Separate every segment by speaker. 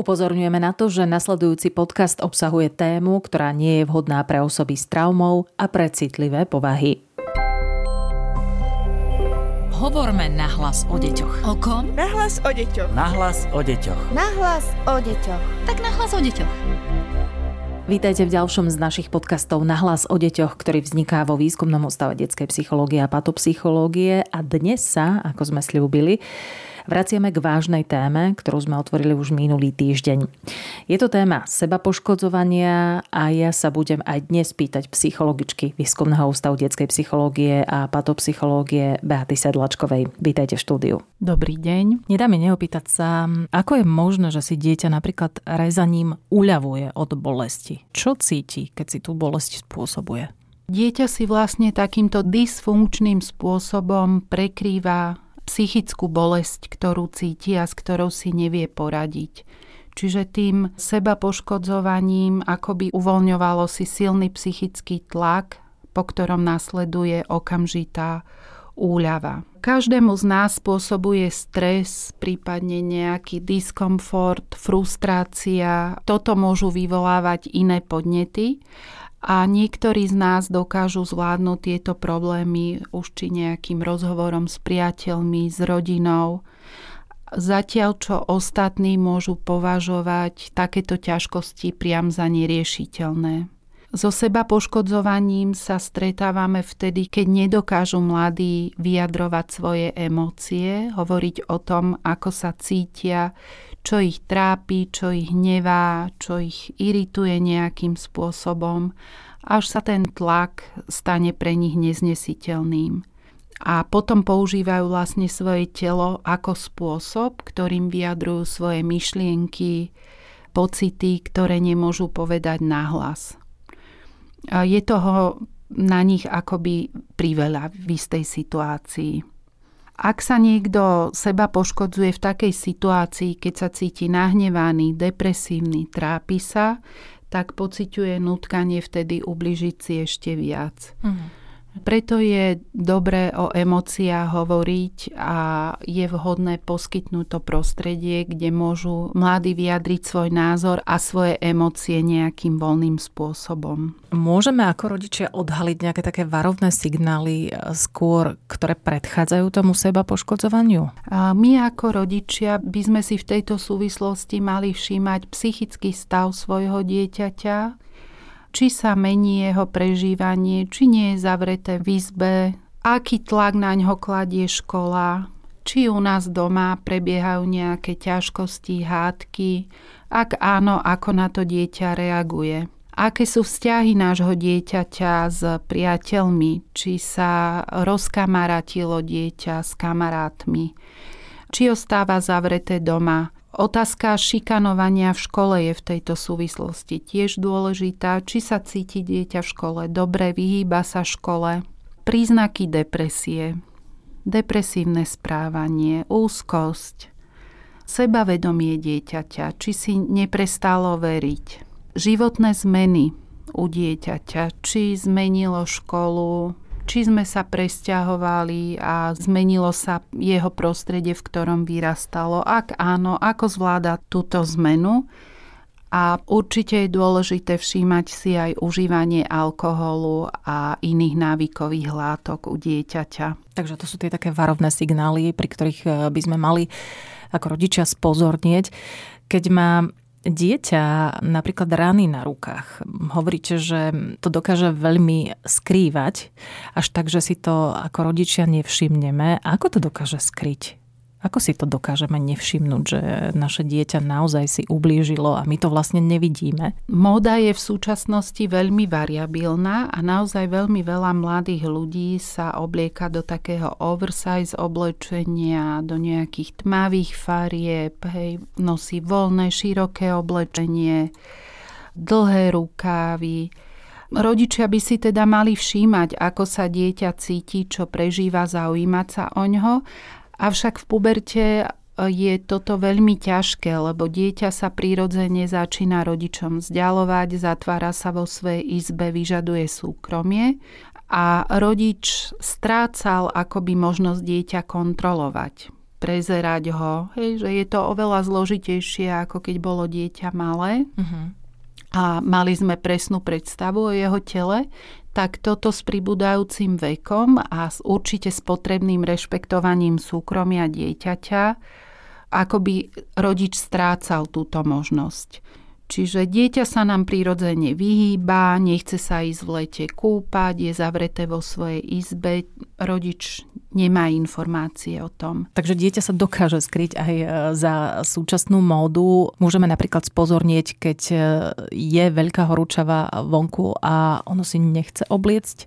Speaker 1: Upozorňujeme na to, že nasledujúci podcast obsahuje tému, ktorá nie je vhodná pre osoby s traumou a pre citlivé povahy.
Speaker 2: Hovorme nahlas o deťoch.
Speaker 3: O kom?
Speaker 4: Nahlas o deťoch.
Speaker 5: Nahlas o deťoch.
Speaker 6: Nahlas o deťoch.
Speaker 2: Tak nahlas o deťoch.
Speaker 1: Vítajte v ďalšom z našich podcastov Nahlas o deťoch, ktorý vzniká vo výskumnom ústave detskej psychológie a patopsychológie a dnes sa, ako sme slúbili, vraciame k vážnej téme, ktorú sme otvorili už minulý týždeň. Je to téma seba poškodzovania a ja sa budem aj dnes pýtať psychologičky Výskumného ústavu detskej psychológie a patopsychológie Beaty Sedlačkovej. Vítajte v štúdiu.
Speaker 7: Dobrý deň.
Speaker 1: Nedá mi neopýtať sa, ako je možné, že si dieťa napríklad rezaním uľavuje od bolesti? Čo cíti, keď si tú bolesť spôsobuje?
Speaker 7: Dieťa si vlastne takýmto dysfunkčným spôsobom prekrýva psychickú bolesť, ktorú cíti a s ktorou si nevie poradiť. Čiže tým seba poškodzovaním akoby uvoľňovalo si silný psychický tlak, po ktorom nasleduje okamžitá úľava. Každému z nás spôsobuje stres, prípadne nejaký diskomfort, frustrácia. Toto môžu vyvolávať iné podnety a niektorí z nás dokážu zvládnuť tieto problémy už či nejakým rozhovorom s priateľmi, s rodinou, zatiaľ čo ostatní môžu považovať takéto ťažkosti priam za neriešiteľné. So seba poškodzovaním sa stretávame vtedy, keď nedokážu mladí vyjadrovať svoje emócie, hovoriť o tom, ako sa cítia, čo ich trápi, čo ich hnevá, čo ich irituje nejakým spôsobom, až sa ten tlak stane pre nich neznesiteľným. A potom používajú vlastne svoje telo ako spôsob, ktorým vyjadrujú svoje myšlienky, pocity, ktoré nemôžu povedať nahlas je toho na nich akoby priveľa v istej situácii. Ak sa niekto seba poškodzuje v takej situácii, keď sa cíti nahnevaný, depresívny, trápi sa, tak pociťuje nutkanie vtedy ubližiť si ešte viac. Mm. Preto je dobré o emóciách hovoriť a je vhodné poskytnúť to prostredie, kde môžu mladí vyjadriť svoj názor a svoje emócie nejakým voľným spôsobom.
Speaker 1: Môžeme ako rodičia odhaliť nejaké také varovné signály e, skôr, ktoré predchádzajú tomu seba poškodzovaniu?
Speaker 7: A my ako rodičia by sme si v tejto súvislosti mali všímať psychický stav svojho dieťaťa, či sa mení jeho prežívanie, či nie je zavreté v izbe, aký tlak na ňo kladie škola, či u nás doma prebiehajú nejaké ťažkosti, hádky, ak áno, ako na to dieťa reaguje. Aké sú vzťahy nášho dieťaťa s priateľmi, či sa rozkamaratilo dieťa s kamarátmi, či ostáva zavreté doma, Otázka šikanovania v škole je v tejto súvislosti tiež dôležitá. Či sa cíti dieťa v škole dobre, vyhýba sa škole. Príznaky depresie, depresívne správanie, úzkosť, sebavedomie dieťaťa, či si neprestalo veriť, životné zmeny u dieťaťa, či zmenilo školu, či sme sa presťahovali a zmenilo sa jeho prostredie, v ktorom vyrastalo. Ak áno, ako zvláda túto zmenu. A určite je dôležité všímať si aj užívanie alkoholu a iných návykových látok u dieťaťa.
Speaker 1: Takže to sú tie také varovné signály, pri ktorých eh, by sme mali ako rodičia spozornieť. Keď má dieťa napríklad rany na rukách. Hovoríte, že to dokáže veľmi skrývať, až tak, že si to ako rodičia nevšimneme. Ako to dokáže skryť? Ako si to dokážeme nevšimnúť, že naše dieťa naozaj si ublížilo a my to vlastne nevidíme?
Speaker 7: Móda je v súčasnosti veľmi variabilná a naozaj veľmi veľa mladých ľudí sa oblieka do takého oversize oblečenia, do nejakých tmavých farieb, hej, nosí voľné, široké oblečenie, dlhé rukávy. Rodičia by si teda mali všímať, ako sa dieťa cíti, čo prežíva, zaujímať sa o ňo Avšak v puberte e, je toto veľmi ťažké, lebo dieťa sa prirodzene začína rodičom vzdialovať, zatvára sa vo svojej izbe, vyžaduje súkromie a rodič strácal akoby možnosť dieťa kontrolovať. prezerať ho, hej, že je to oveľa zložitejšie, ako keď bolo dieťa malé. Uh-huh. A mali sme presnú predstavu o jeho tele, tak toto s pribúdajúcim vekom a s určite s potrebným rešpektovaním súkromia dieťaťa, ako by rodič strácal túto možnosť. Čiže dieťa sa nám prirodzene vyhýba, nechce sa ísť v lete kúpať, je zavreté vo svojej izbe, rodič nemá informácie o tom.
Speaker 1: Takže dieťa sa dokáže skryť aj e, za súčasnú módu. Môžeme napríklad spozornieť, keď e, je veľká horúčava vonku a ono si nechce obliecť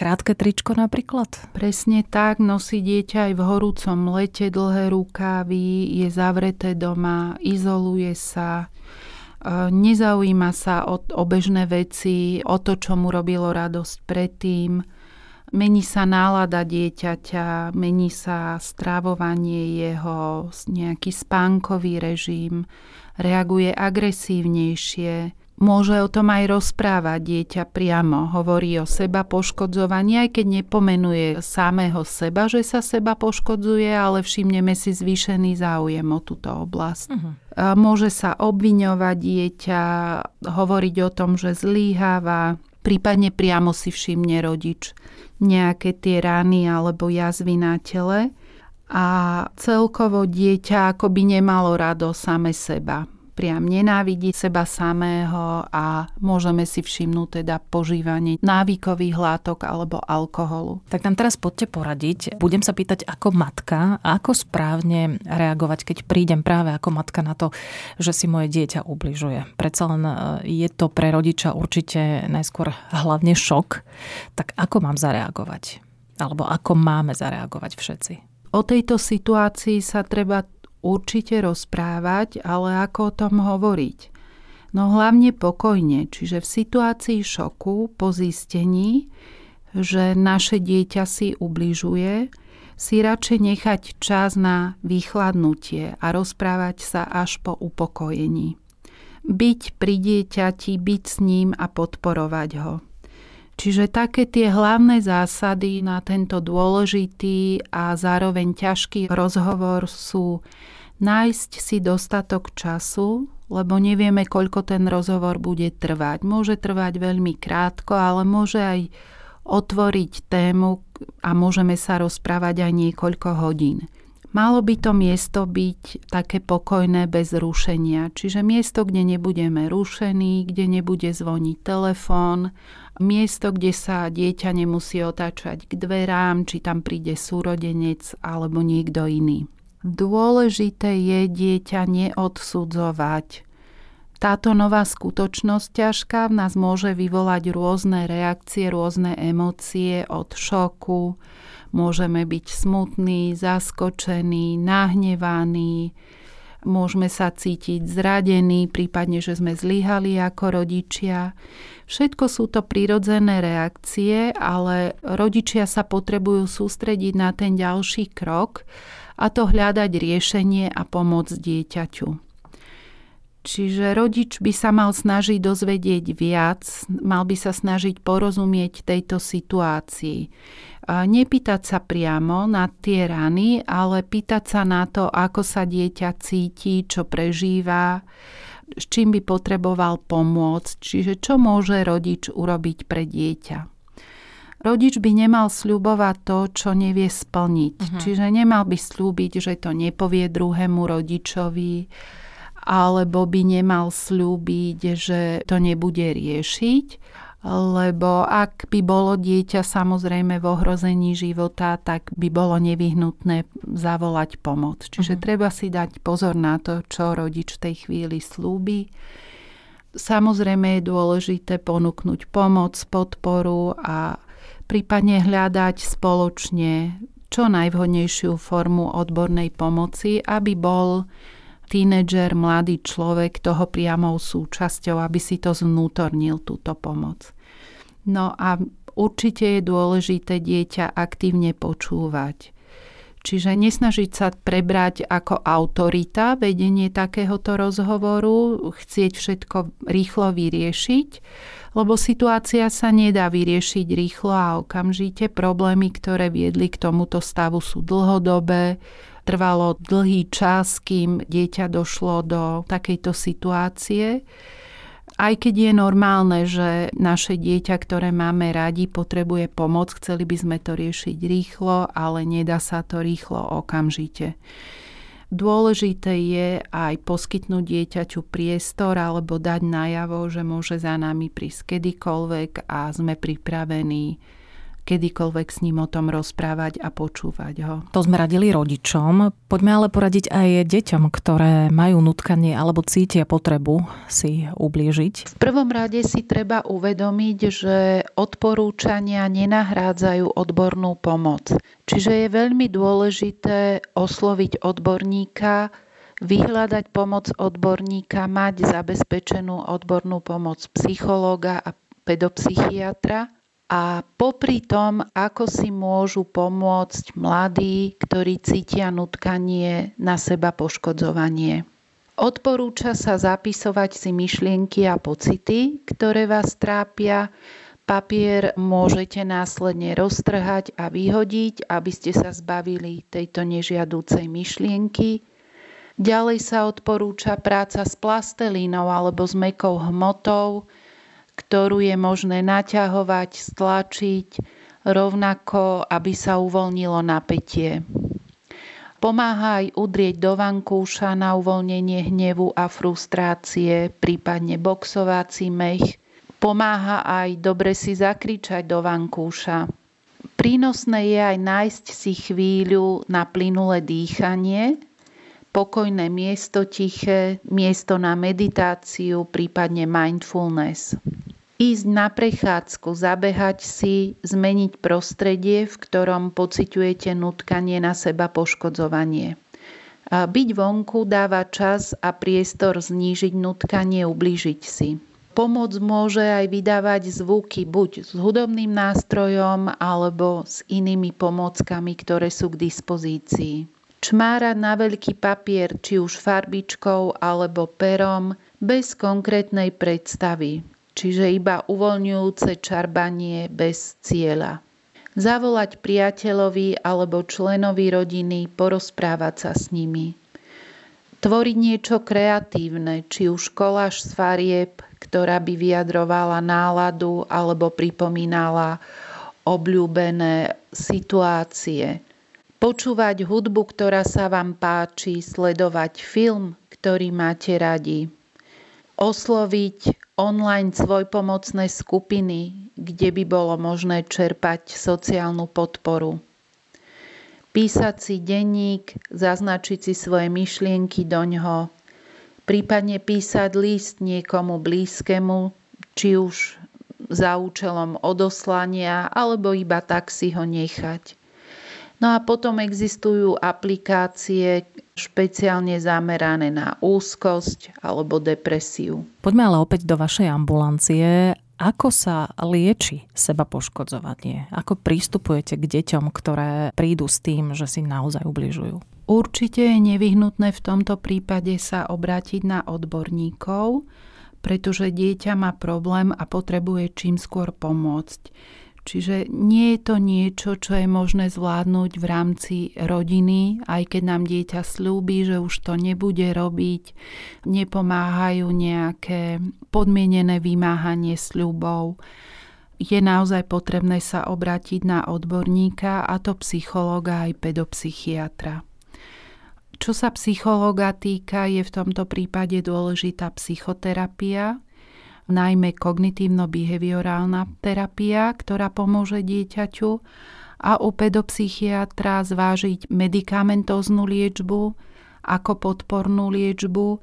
Speaker 1: krátke tričko napríklad?
Speaker 7: Presne tak, nosí dieťa aj v horúcom lete dlhé rukávy, je zavreté doma, izoluje sa, nezaujíma sa o, o bežné veci, o to, čo mu robilo radosť predtým. Mení sa nálada dieťaťa, mení sa strávovanie jeho, nejaký spánkový režim, reaguje agresívnejšie, Môže o tom aj rozprávať dieťa priamo. Hovorí o seba poškodzovaní, aj keď nepomenuje samého seba, že sa seba poškodzuje, ale všimneme si zvýšený záujem o túto oblasť. Uh-huh. Môže sa obviňovať dieťa, hovoriť o tom, že zlíháva, prípadne priamo si všimne rodič nejaké tie rany alebo jazvy na tele a celkovo dieťa akoby nemalo rado same seba priam nenávidí seba samého a môžeme si všimnúť teda požívanie návykových látok alebo alkoholu.
Speaker 1: Tak nám teraz poďte poradiť. Budem sa pýtať ako matka, ako správne reagovať, keď prídem práve ako matka na to, že si moje dieťa ubližuje. Predsa len e, je to pre rodiča určite najskôr hlavne šok. Tak ako mám zareagovať? Alebo ako máme zareagovať všetci?
Speaker 7: O tejto situácii sa treba určite rozprávať, ale ako o tom hovoriť? No hlavne pokojne, čiže v situácii šoku po zistení, že naše dieťa si ubližuje, si radšej nechať čas na vychladnutie a rozprávať sa až po upokojení. Byť pri dieťati, byť s ním a podporovať ho. Čiže také tie hlavné zásady na tento dôležitý a zároveň ťažký rozhovor sú nájsť si dostatok času, lebo nevieme, koľko ten rozhovor bude trvať. Môže trvať veľmi krátko, ale môže aj otvoriť tému a môžeme sa rozprávať aj niekoľko hodín. Malo by to miesto byť také pokojné bez rušenia, čiže miesto, kde nebudeme rušení, kde nebude zvoniť telefón, miesto, kde sa dieťa nemusí otáčať k dverám, či tam príde súrodenec alebo niekto iný. Dôležité je dieťa neodsudzovať. Táto nová skutočnosť ťažká v nás môže vyvolať rôzne reakcie, rôzne emócie od šoku, Môžeme byť smutní, zaskočení, nahnevaní, môžeme sa cítiť zradení, prípadne, že sme zlyhali ako rodičia. Všetko sú to prirodzené reakcie, ale rodičia sa potrebujú sústrediť na ten ďalší krok a to hľadať riešenie a pomoc dieťaťu. Čiže rodič by sa mal snažiť dozvedieť viac, mal by sa snažiť porozumieť tejto situácii. Nepýtať sa priamo na tie rany, ale pýtať sa na to, ako sa dieťa cíti, čo prežíva, s čím by potreboval pomôcť, čiže čo môže rodič urobiť pre dieťa. Rodič by nemal sľubovať to, čo nevie splniť. Uh-huh. Čiže nemal by slúbiť, že to nepovie druhému rodičovi, alebo by nemal slúbiť, že to nebude riešiť, lebo ak by bolo dieťa samozrejme v ohrození života, tak by bolo nevyhnutné zavolať pomoc. Čiže uh-huh. treba si dať pozor na to, čo rodič v tej chvíli slúbi. Samozrejme je dôležité ponúknuť pomoc, podporu a prípadne hľadať spoločne čo najvhodnejšiu formu odbornej pomoci, aby bol tínedžer, mladý človek toho priamou súčasťou, aby si to znútornil, túto pomoc. No a určite je dôležité dieťa aktívne počúvať. Čiže nesnažiť sa prebrať ako autorita vedenie takéhoto rozhovoru, chcieť všetko rýchlo vyriešiť, lebo situácia sa nedá vyriešiť rýchlo a okamžite. Problémy, ktoré viedli k tomuto stavu sú dlhodobé, trvalo dlhý čas, kým dieťa došlo do takejto situácie. Aj keď je normálne, že naše dieťa, ktoré máme radi, potrebuje pomoc, chceli by sme to riešiť rýchlo, ale nedá sa to rýchlo okamžite. Dôležité je aj poskytnúť dieťaťu priestor alebo dať najavo, že môže za nami prísť kedykoľvek a sme pripravení kedykoľvek s ním o tom rozprávať a počúvať ho.
Speaker 1: To sme radili rodičom. Poďme ale poradiť aj deťom, ktoré majú nutkanie alebo cítia potrebu si ublížiť.
Speaker 7: V prvom rade si treba uvedomiť, že odporúčania nenahrádzajú odbornú pomoc. Čiže je veľmi dôležité osloviť odborníka, vyhľadať pomoc odborníka, mať zabezpečenú odbornú pomoc psychológa a pedopsychiatra a popri tom, ako si môžu pomôcť mladí, ktorí cítia nutkanie na seba poškodzovanie. Odporúča sa zapisovať si myšlienky a pocity, ktoré vás trápia. Papier môžete následne roztrhať a vyhodiť, aby ste sa zbavili tejto nežiadúcej myšlienky. Ďalej sa odporúča práca s plastelínou alebo s mekou hmotou, ktorú je možné naťahovať, stlačiť, rovnako aby sa uvoľnilo napätie. Pomáha aj udrieť do vankúša na uvoľnenie hnevu a frustrácie, prípadne boxovací mech. Pomáha aj dobre si zakričať do vankúša. Prínosné je aj nájsť si chvíľu na plynulé dýchanie, pokojné miesto tiché, miesto na meditáciu, prípadne mindfulness ísť na prechádzku, zabehať si, zmeniť prostredie, v ktorom pociťujete nutkanie na seba poškodzovanie. Byť vonku dáva čas a priestor znížiť nutkanie, ublížiť si. Pomoc môže aj vydávať zvuky buď s hudobným nástrojom alebo s inými pomockami, ktoré sú k dispozícii. Čmárať na veľký papier, či už farbičkou alebo perom, bez konkrétnej predstavy čiže iba uvoľňujúce čarbanie bez cieľa. Zavolať priateľovi alebo členovi rodiny, porozprávať sa s nimi. Tvoriť niečo kreatívne, či už koláž z farieb, ktorá by vyjadrovala náladu alebo pripomínala obľúbené situácie. Počúvať hudbu, ktorá sa vám páči, sledovať film, ktorý máte radi. Osloviť online svojpomocné skupiny, kde by bolo možné čerpať sociálnu podporu. Písať si denník, zaznačiť si svoje myšlienky do ňoho, prípadne písať list niekomu blízkemu, či už za účelom odoslania, alebo iba tak si ho nechať. No a potom existujú aplikácie, špeciálne zamerané na úzkosť alebo depresiu.
Speaker 1: Poďme ale opäť do vašej ambulancie. Ako sa lieči seba poškodzovanie? Ako prístupujete k deťom, ktoré prídu s tým, že si naozaj ubližujú?
Speaker 7: Určite je nevyhnutné v tomto prípade sa obrátiť na odborníkov, pretože dieťa má problém a potrebuje čím skôr pomôcť. Čiže nie je to niečo, čo je možné zvládnuť v rámci rodiny, aj keď nám dieťa slúbi, že už to nebude robiť. Nepomáhajú nejaké podmienené vymáhanie sľubov. Je naozaj potrebné sa obrátiť na odborníka, a to psychológa aj pedopsychiatra. Čo sa psychológa týka, je v tomto prípade dôležitá psychoterapia, najmä kognitívno-behaviorálna terapia, ktorá pomôže dieťaťu a u pedopsychiatra zvážiť medikamentóznu liečbu ako podpornú liečbu.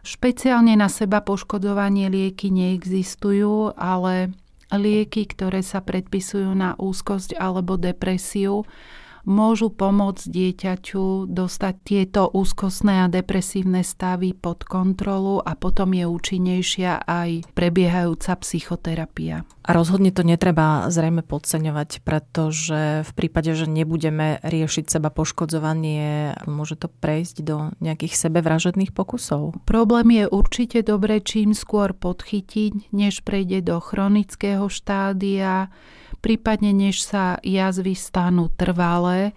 Speaker 7: Špeciálne na seba poškodovanie lieky neexistujú, ale lieky, ktoré sa predpisujú na úzkosť alebo depresiu, môžu pomôcť dieťaťu dostať tieto úzkostné a depresívne stavy pod kontrolu a potom je účinnejšia aj prebiehajúca psychoterapia.
Speaker 1: A rozhodne to netreba zrejme podceňovať, pretože v prípade, že nebudeme riešiť seba poškodzovanie, môže to prejsť do nejakých sebevražedných pokusov.
Speaker 7: Problém je určite dobre čím skôr podchytiť, než prejde do chronického štádia, prípadne než sa jazvy stanú trvalé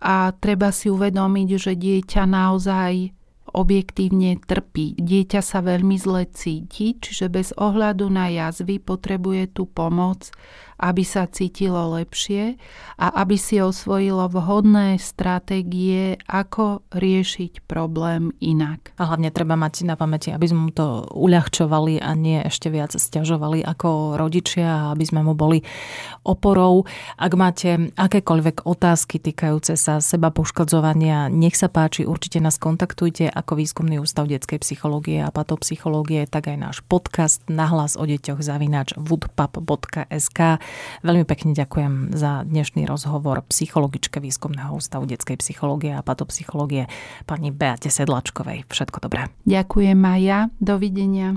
Speaker 7: a treba si uvedomiť, že dieťa naozaj objektívne trpí. Dieťa sa veľmi zle cíti, čiže bez ohľadu na jazvy potrebuje tú pomoc aby sa cítilo lepšie a aby si osvojilo vhodné stratégie, ako riešiť problém inak.
Speaker 1: A hlavne treba mať na pamäti, aby sme mu to uľahčovali a nie ešte viac stiažovali ako rodičia, aby sme mu boli oporou. Ak máte akékoľvek otázky týkajúce sa seba poškodzovania, nech sa páči, určite nás kontaktujte ako Výskumný ústav detskej psychológie a patopsychológie, tak aj náš podcast Nahlas o deťoch zavináč woodpap.sk. Veľmi pekne ďakujem za dnešný rozhovor psychologičke Výskumného ústavu detskej psychológie a patopsychológie pani Beate Sedlačkovej. Všetko dobré.
Speaker 7: Ďakujem Maja. Dovidenia.